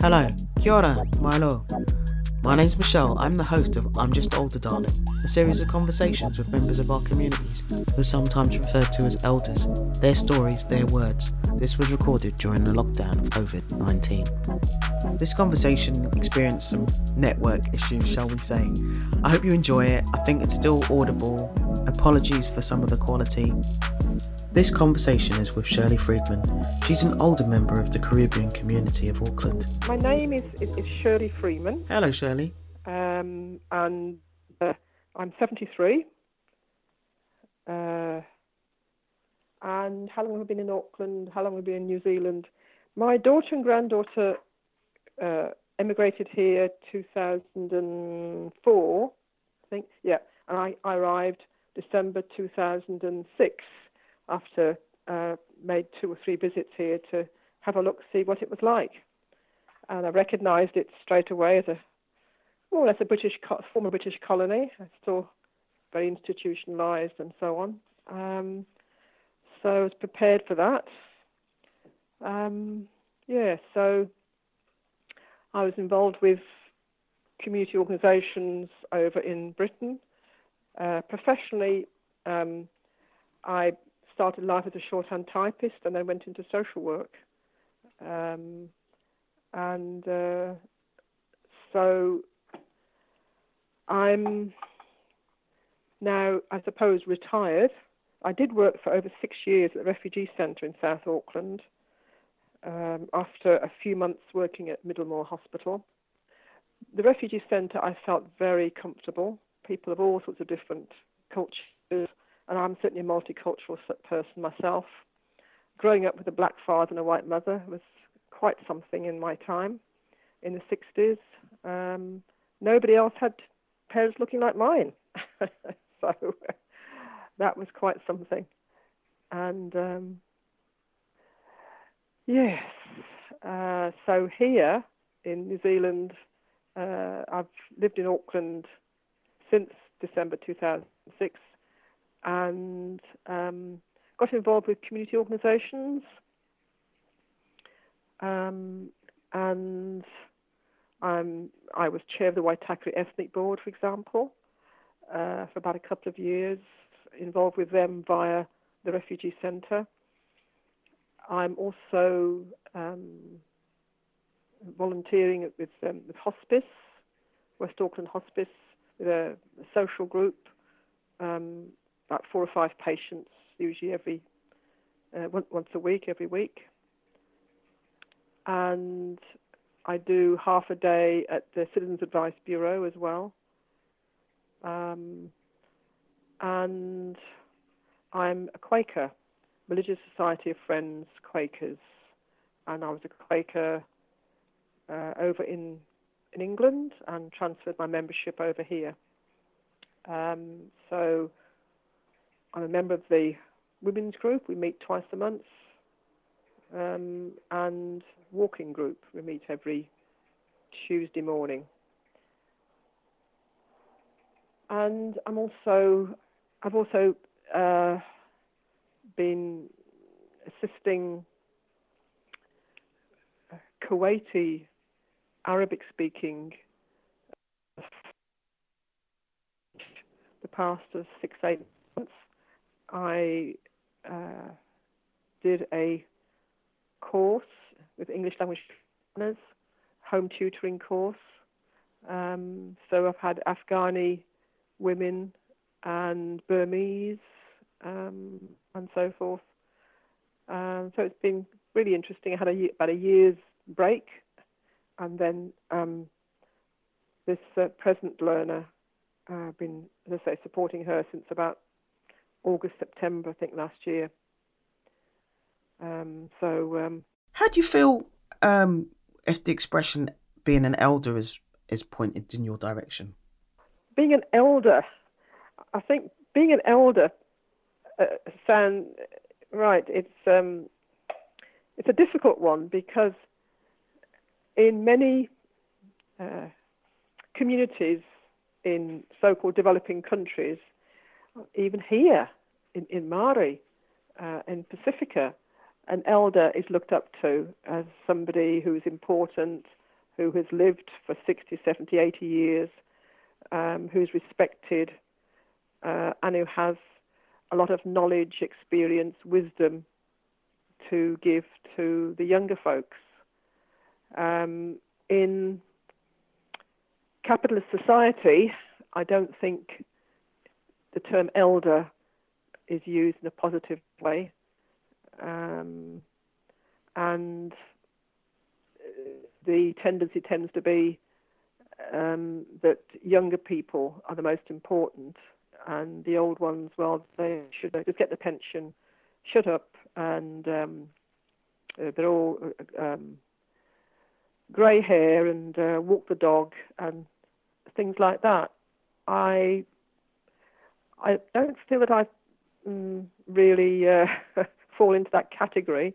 Hello, kia ora, Milo. My name's Michelle. I'm the host of I'm Just Older Darling, a series of conversations with members of our communities who are sometimes referred to as elders. Their stories, their words. This was recorded during the lockdown of COVID 19. This conversation experienced some network issues, shall we say. I hope you enjoy it. I think it's still audible. Apologies for some of the quality. This conversation is with Shirley Freeman. She's an older member of the Caribbean community of Auckland. My name is, is, is Shirley Freeman, Hello, Shirley. um, and uh, I'm 73. Uh, and how long have I been in Auckland? How long have I been in New Zealand? My daughter and granddaughter uh, emigrated here 2004, I think. Yeah, and I, I arrived December 2006 after uh, made two or three visits here to have a look, see what it was like. And I recognised it straight away as a more or less a British former British colony. It's still very institutionalised and so on. Um, so I was prepared for that. Um, yeah, so I was involved with community organisations over in Britain. Uh, professionally, um, I started life as a shorthand typist and then went into social work. Um, and uh, so I'm now, I suppose, retired. I did work for over six years at the refugee centre in South Auckland um, after a few months working at Middlemore Hospital. The refugee centre, I felt very comfortable. People of all sorts of different cultures, and I'm certainly a multicultural person myself. Growing up with a black father and a white mother was quite something in my time in the 60s. Um, nobody else had parents looking like mine. so that was quite something. And um, yes, uh, so here in New Zealand, uh, I've lived in Auckland since December 2006 and um, got involved with community organisations. Um, and I was chair of the Waitakere Ethnic Board, for example, uh, for about a couple of years, involved with them via the refugee centre. I'm also um, volunteering with, um, with hospice, West Auckland Hospice, with a, a social group, um, about four or five patients, usually every uh, once, a week, every week. And I do half a day at the Citizens Advice Bureau as well. Um, and I'm a Quaker, Religious Society of Friends Quakers, and I was a Quaker uh, over in in England and transferred my membership over here. Um, so I'm a member of the women's group. We meet twice a month, um, and walking group. We meet every Tuesday morning. And I'm also, I've also uh, been assisting Kuwaiti Arabic speaking the past six, eight months. I uh, did a course with English language learners, home tutoring course. Um, so I've had Afghani women and Burmese um, and so forth. Um, so it's been really interesting. I had a, about a year's break, and then um, this uh, present learner, uh, I've been, as I say, supporting her since about August, September, I think, last year. Um, so um, How do you feel um, if the expression being an elder is, is pointed in your direction? being an elder, I think being an elder uh, sound right. It's um, it's a difficult one because in many uh, communities in so-called developing countries, even here in, in Maori, uh, in Pacifica, an elder is looked up to as somebody who's important, who has lived for 60, 70, 80 years, um, who's respected, uh, and who has a lot of knowledge, experience, wisdom to give to the younger folks. Um, in capitalist society, I don't think the term elder is used in a positive way. Um, and the tendency tends to be um, that younger people are the most important, and the old ones, well, they should just get the pension, shut up, and um, uh, they're all uh, um, grey hair and uh, walk the dog and things like that. I I don't feel that I mm, really uh, fall into that category.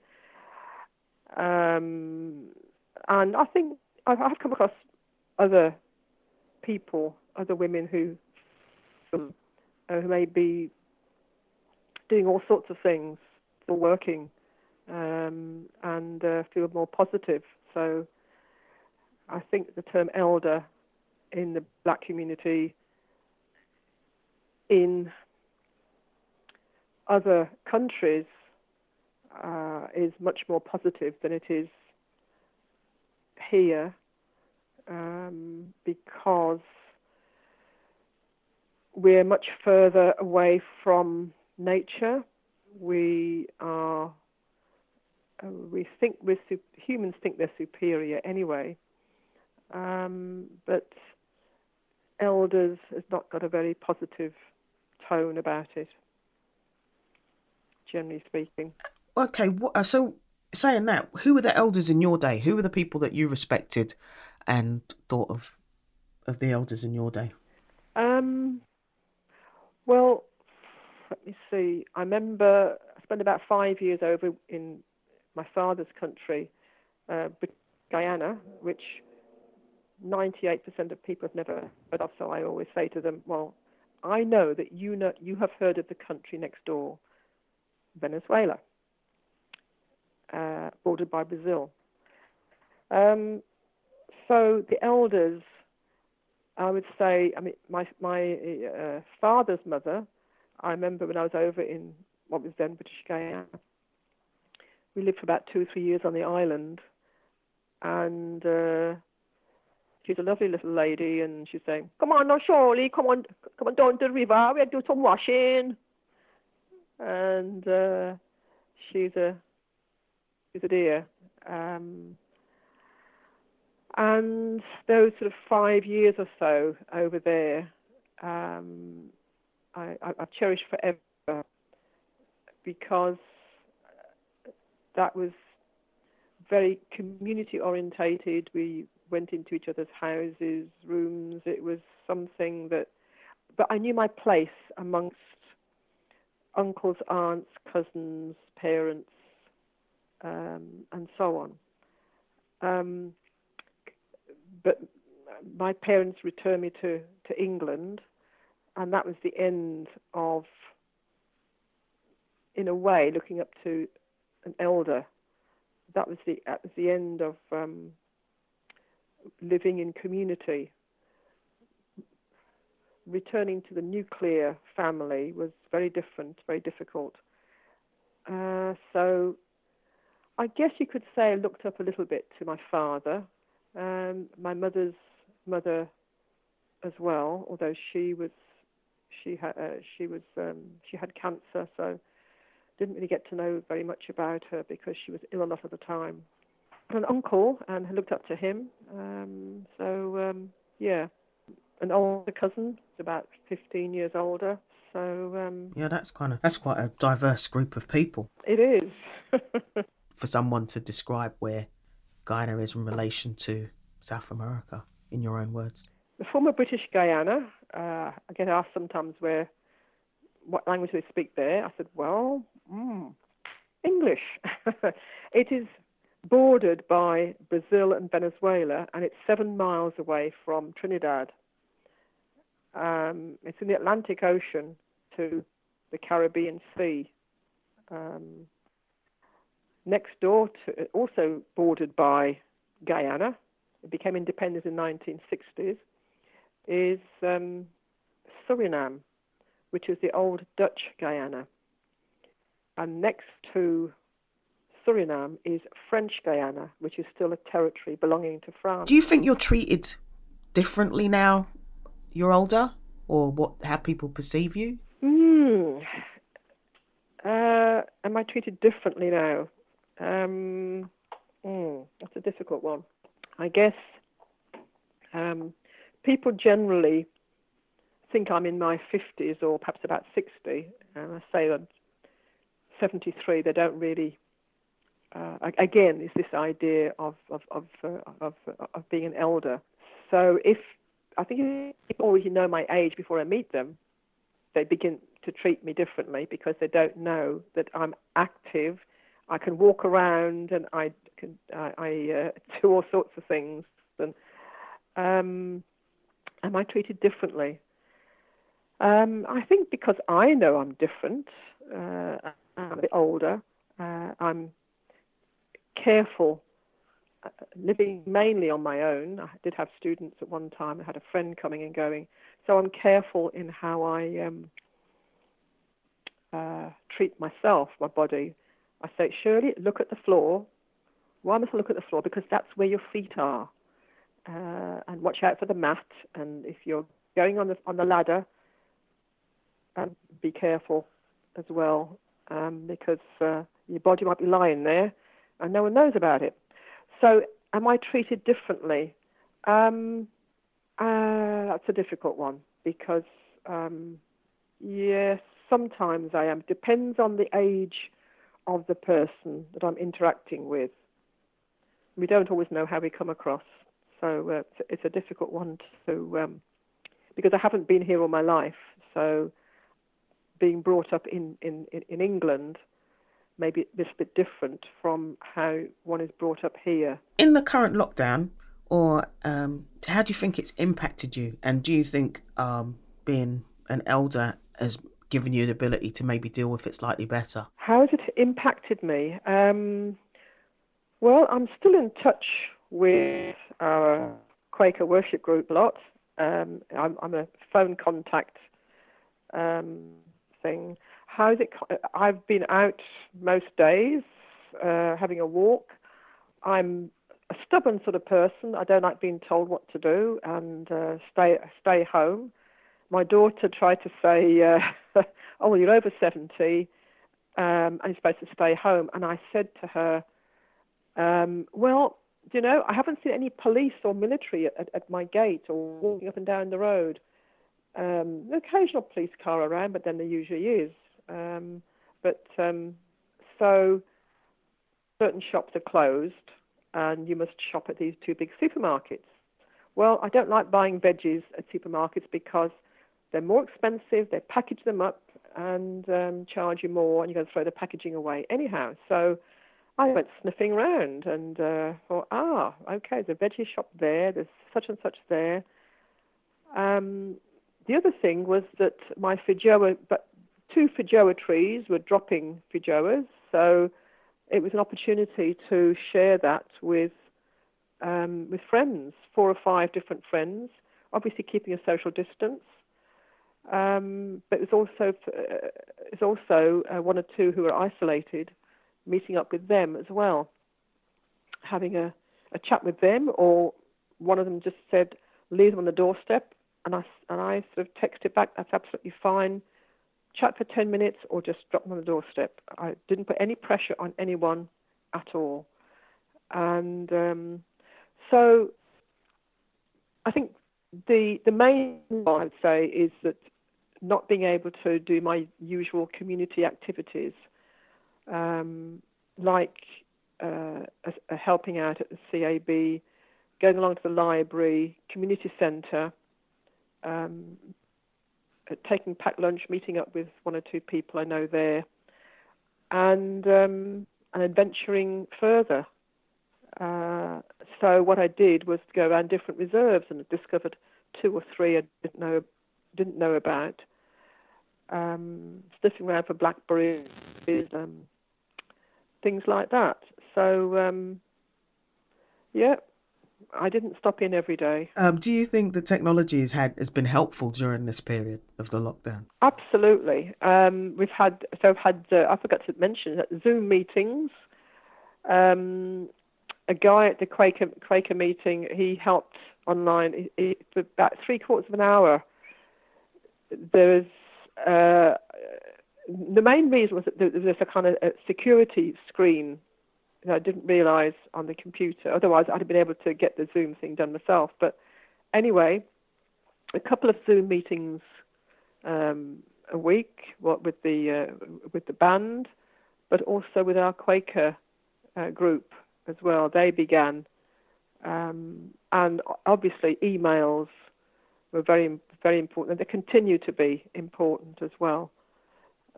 Um, and I think I've, I've come across other people, other women who uh, who may be doing all sorts of things, still working, um, and uh, feel more positive. So I think the term elder in the black community in other countries uh, is much more positive than it is here um, because we're much further away from nature. We are, uh, we think we're humans think they're superior anyway, um, but elders has not got a very positive tone about it, generally speaking. Okay, uh, so saying that, who were the elders in your day? Who were the people that you respected and thought of of the elders in your day? Um, well, let me see. I remember I spent about five years over in my father's country, uh, Guyana, which 98% of people have never heard of. So I always say to them, well, I know that you know you have heard of the country next door, Venezuela, uh, bordered by Brazil. Um, so the elders, I would say, I mean, my my uh, father's mother. I remember when I was over in what was then British Guyana. We lived for about two or three years on the island, and uh, she's a lovely little lady, and she's saying, "Come on, now, Shirley, come on, come on down to the river. We'll do some washing." And uh, she's a she's a dear. Um, and those sort of five years or so over there, um, I, I've cherished forever because that was very community orientated. We went into each other's houses, rooms. It was something that, but I knew my place amongst uncles, aunts, cousins, parents, um, and so on. Um, but my parents returned me to, to England, and that was the end of, in a way, looking up to an elder. That was the that was the end of um, living in community. Returning to the nuclear family was very different, very difficult. Uh, so I guess you could say I looked up a little bit to my father, um, my mother's mother as well, although she was she had uh, she was um, she had cancer, so didn't really get to know very much about her because she was ill a lot of the time an uncle and I looked up to him. Um, so um, yeah, an older cousin, about 15 years older. So um, yeah, that's kind of that's quite a diverse group of people. It is. For someone to describe where Guyana is in relation to South America, in your own words. The former British Guyana. Uh, I get asked sometimes where what language they speak there. I said, well, mm, English. it is bordered by Brazil and Venezuela, and it's seven miles away from Trinidad. Um, it's in the Atlantic Ocean to the Caribbean Sea. Um, next door, to, also bordered by Guyana, it became independent in the 1960s, is um, Suriname, which is the old Dutch Guyana. And next to Suriname is French Guyana, which is still a territory belonging to France. Do you think you're treated differently now you're older, or what how people perceive you? Mm. Uh, am I treated differently now? Um, mm, that's a difficult one. I guess um, people generally think I'm in my 50s or perhaps about 60, and I say I'm 73. They don't really. Uh, again, is this idea of of of, uh, of of being an elder. So if I think people already know my age before I meet them, they begin to treat me differently because they don't know that I'm active. I can walk around and I can I, I uh, do all sorts of things. And um, am I treated differently? Um, I think because I know I'm different. Uh, I'm a bit older. Uh, I'm careful uh, living mainly on my own. I did have students at one time. I had a friend coming and going. So I'm careful in how I um, uh, treat myself, my body. I say, Shirley, look at the floor. Why must I look at the floor? Because that's where your feet are. Uh, and watch out for the mat. And if you're going on the on the ladder, um, be careful as well, um, because uh, your body might be lying there, and no one knows about it. So, am I treated differently? Um, uh, that's a difficult one because, um, yes, sometimes I am. Depends on the age of the person that I'm interacting with. We don't always know how we come across, so uh, it's, it's, a difficult one to um, because I haven't been here all my life. So, being brought up in in, in England maybe a bit different from how one is brought up here. In the current lockdown, or um, how do you think it's impacted you? And do you think um, being an elder has given you the ability to maybe deal with it slightly better? How has it impacted me? Um, well, I'm still in touch with our Quaker worship group a lot. Um, I'm, I'm, a phone contact um, thing. How's it? I've been out most days, uh, having a walk. I'm a stubborn sort of person. I don't like being told what to do and uh, stay stay home. My daughter tried to say, uh, "Oh, well, you're over 70 um, and you're supposed to stay home." And I said to her, um, "Well, you know, I haven't seen any police or military at, at my gate or walking up and down the road. Um, an occasional police car around, but then there usually is. Um, but um, so certain shops are closed, and you must shop at these two big supermarkets. Well, I don't like buying veggies at supermarkets because they're more expensive. They package them up and um, charge you more, and you're going to throw the packaging away anyhow. So I went sniffing around and uh, thought, ah, okay, there's a veggie shop there. There's such and such there. Um, the other thing was that my feijoa, but two feijoa trees were dropping feijoas, so it was an opportunity to share that with um, with friends, four or five different friends, obviously keeping a social distance. Um, but was also uh, it's also uh, one or two who are isolated, meeting up with them as well, having a, a chat with them, or one of them just said, "Leave them on the doorstep," and I and I sort of texted back, "That's absolutely fine chat for 10 minutes or just drop them on the doorstep. I didn't put any pressure on anyone at all. And um, so I think the, the main one I'd say is that not being able to do my usual community activities, um, like uh, a, a helping out at the CAB, going along to the library, community centre, um, taking packed lunch, meeting up with one or two people I know there. and um, and adventuring further. Uh, so what I did was go around different reserves and discovered two or three I didn't know didn't know about. Um, sniffing around for blackberries, um, things like that. So um, yeah, I didn't stop in every day. Um, do you think the technology has had has been helpful during this period of the lockdown? Absolutely. Um, we've had so I've had uh, I forgot to mention that Zoom meetings. Um, a guy at the Quaker Quaker meeting, he helped online he, he, for about three quarters of an hour. There was uh, the main reason was that there was a kind of a security screen that I didn't realise on the computer. Otherwise, I'd have been able to get the Zoom thing done myself. But anyway, a couple of Zoom meetings um, a week, what with the uh, with the band, but also with our Quaker uh, group as well. They began, um, and obviously emails were very very important, and they continue to be important as well.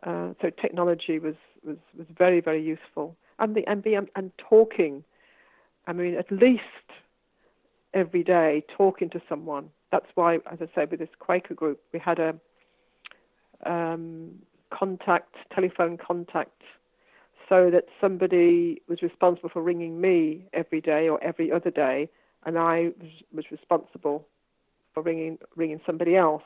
Uh, so technology was, was, was very very useful and the and be and, and talking. I mean, at least every day talking to someone. That's why, as I say, with this Quaker group, we had a um, contact, telephone contact, so that somebody was responsible for ringing me every day or every other day, and I was, was responsible for ringing ringing somebody else.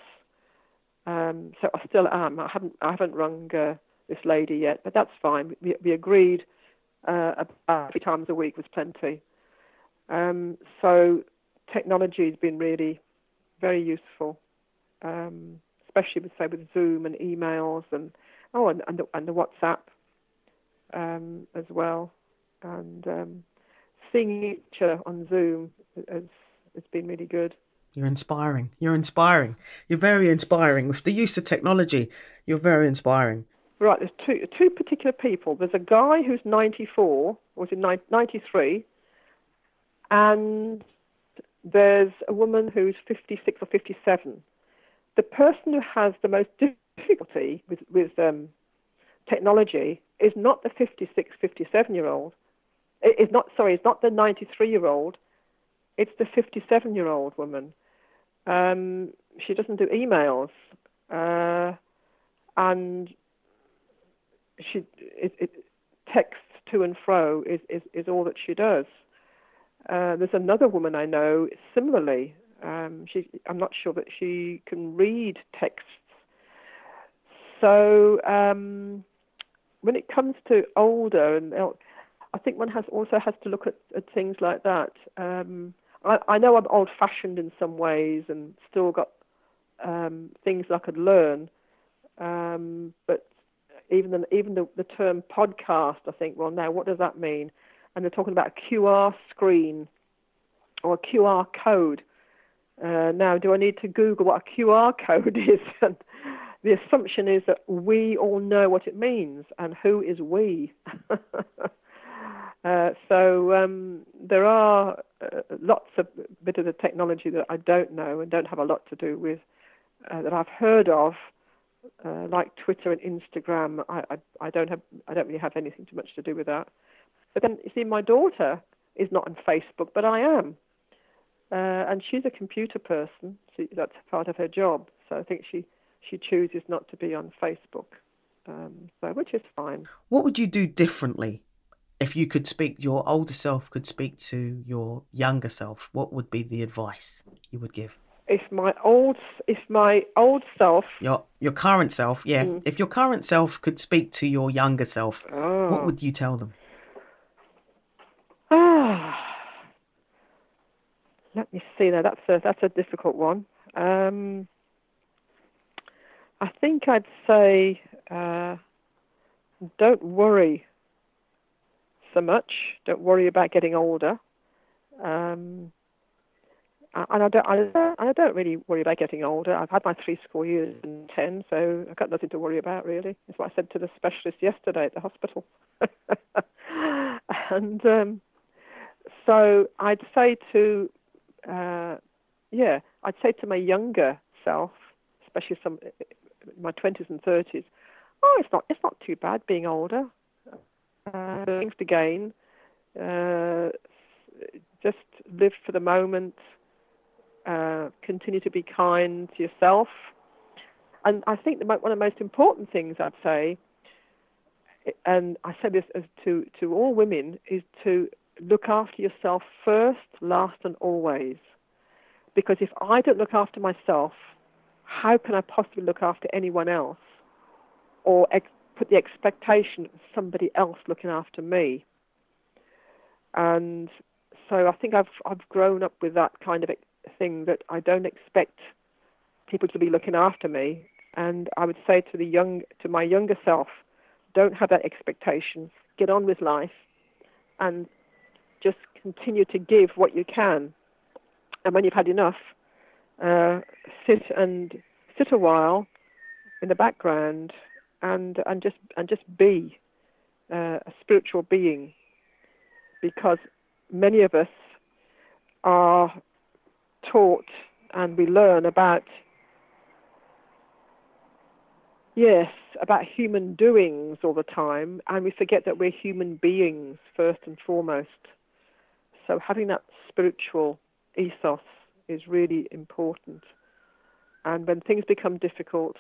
Um, so I still am. I haven't I haven't rung uh, this lady yet, but that's fine. We, we agreed uh, about three times a week was plenty. Um, so technology has been really very useful, um, especially with say with Zoom and emails and oh and and the, and the WhatsApp um, as well, and um, seeing each other on Zoom has has been really good. You're inspiring. You're inspiring. You're very inspiring with the use of technology. You're very inspiring. Right, there's two two particular people. There's a guy who's 94, was in 93, and there's a woman who's 56 or 57. The person who has the most difficulty with with um, technology is not the 56, 57 year old. It's not sorry, it's not the 93 year old. It's the 57 year old woman. Um, she doesn't do emails, uh, and she it, it, texts to and fro is, is, is all that she does. Uh, there's another woman I know similarly. Um, she, I'm not sure that she can read texts. So um, when it comes to older, and I think one has also has to look at, at things like that. Um, I, I know I'm old-fashioned in some ways and still got um, things I could learn, um, but even the, even the, the term podcast, I think, well, now what does that mean? And they're talking about a QR screen or a QR code. Uh, now, do I need to Google what a QR code is? and the assumption is that we all know what it means, and who is we? uh, so um, there are uh, lots of bit of the technology that I don't know and don't have a lot to do with uh, that I've heard of uh, like Twitter and Instagram, I, I, I don't have I don't really have anything too much to do with that. But then you see, my daughter is not on Facebook, but I am, uh, and she's a computer person. She, that's part of her job. So I think she she chooses not to be on Facebook, um, so which is fine. What would you do differently if you could speak? Your older self could speak to your younger self. What would be the advice you would give? if my old if my old self your your current self yeah mm. if your current self could speak to your younger self oh. what would you tell them ah let me see there that's a that's a difficult one um, i think i'd say uh, don't worry so much don't worry about getting older um, and I don't, I, don't really worry about getting older. I've had my three school years and ten, so I've got nothing to worry about really. That's what I said to the specialist yesterday at the hospital. and um, so I'd say to, uh, yeah, I'd say to my younger self, especially some my twenties and thirties, oh, it's not, it's not too bad being older. Uh, things to gain. Uh, just live for the moment. Uh, continue to be kind to yourself. And I think the, one of the most important things I'd say, and I say this to, to all women, is to look after yourself first, last, and always. Because if I don't look after myself, how can I possibly look after anyone else? Or ex- put the expectation of somebody else looking after me? And so I think I've I've grown up with that kind of thing that I don't expect people to be looking after me. And I would say to the young to my younger self, don't have that expectation. Get on with life, and just continue to give what you can. And when you've had enough, uh, sit and sit a while in the background and and just and just be uh, a spiritual being, because many of us are taught and we learn about yes about human doings all the time and we forget that we're human beings first and foremost so having that spiritual ethos is really important. And when things become difficult,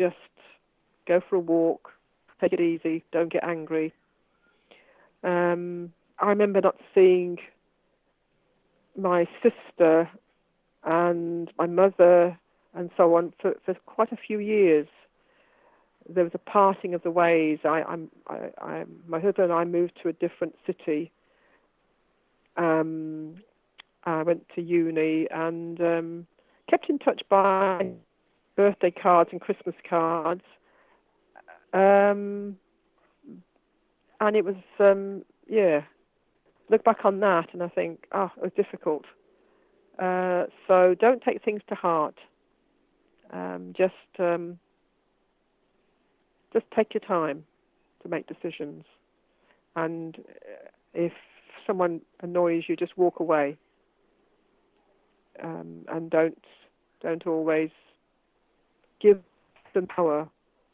just go for a walk, take it easy, don't get angry. Um, I remember not seeing my sister and my mother and so on for, for quite a few years. There was a parting of the ways. I, I'm, I, I, my husband and I moved to a different city, um, I went to uni and um, kept in touch by birthday cards and Christmas cards. Um, and it was, um, yeah, look back on that and I think, oh, it was difficult. Uh, so don't take things to heart. Um, just, um, just take your time to make decisions. And if someone annoys you, just walk away. Um, and don't don't always give them power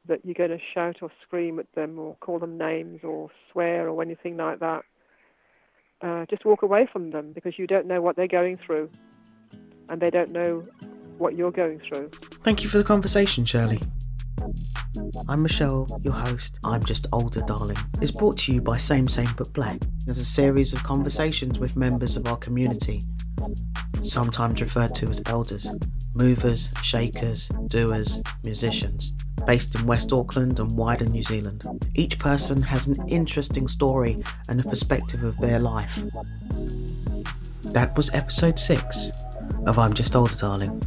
that you're going to shout or scream at them or call them names or swear or anything like that. Uh, just walk away from them because you don't know what they're going through and they don't know what you're going through. Thank you for the conversation, Shirley. I'm Michelle, your host. I'm Just Older Darling. It's brought to you by Same Same But Black as a series of conversations with members of our community, sometimes referred to as elders, movers, shakers, doers, musicians, based in West Auckland and wider New Zealand. Each person has an interesting story and a perspective of their life. That was episode 6 of I'm Just Older Darling.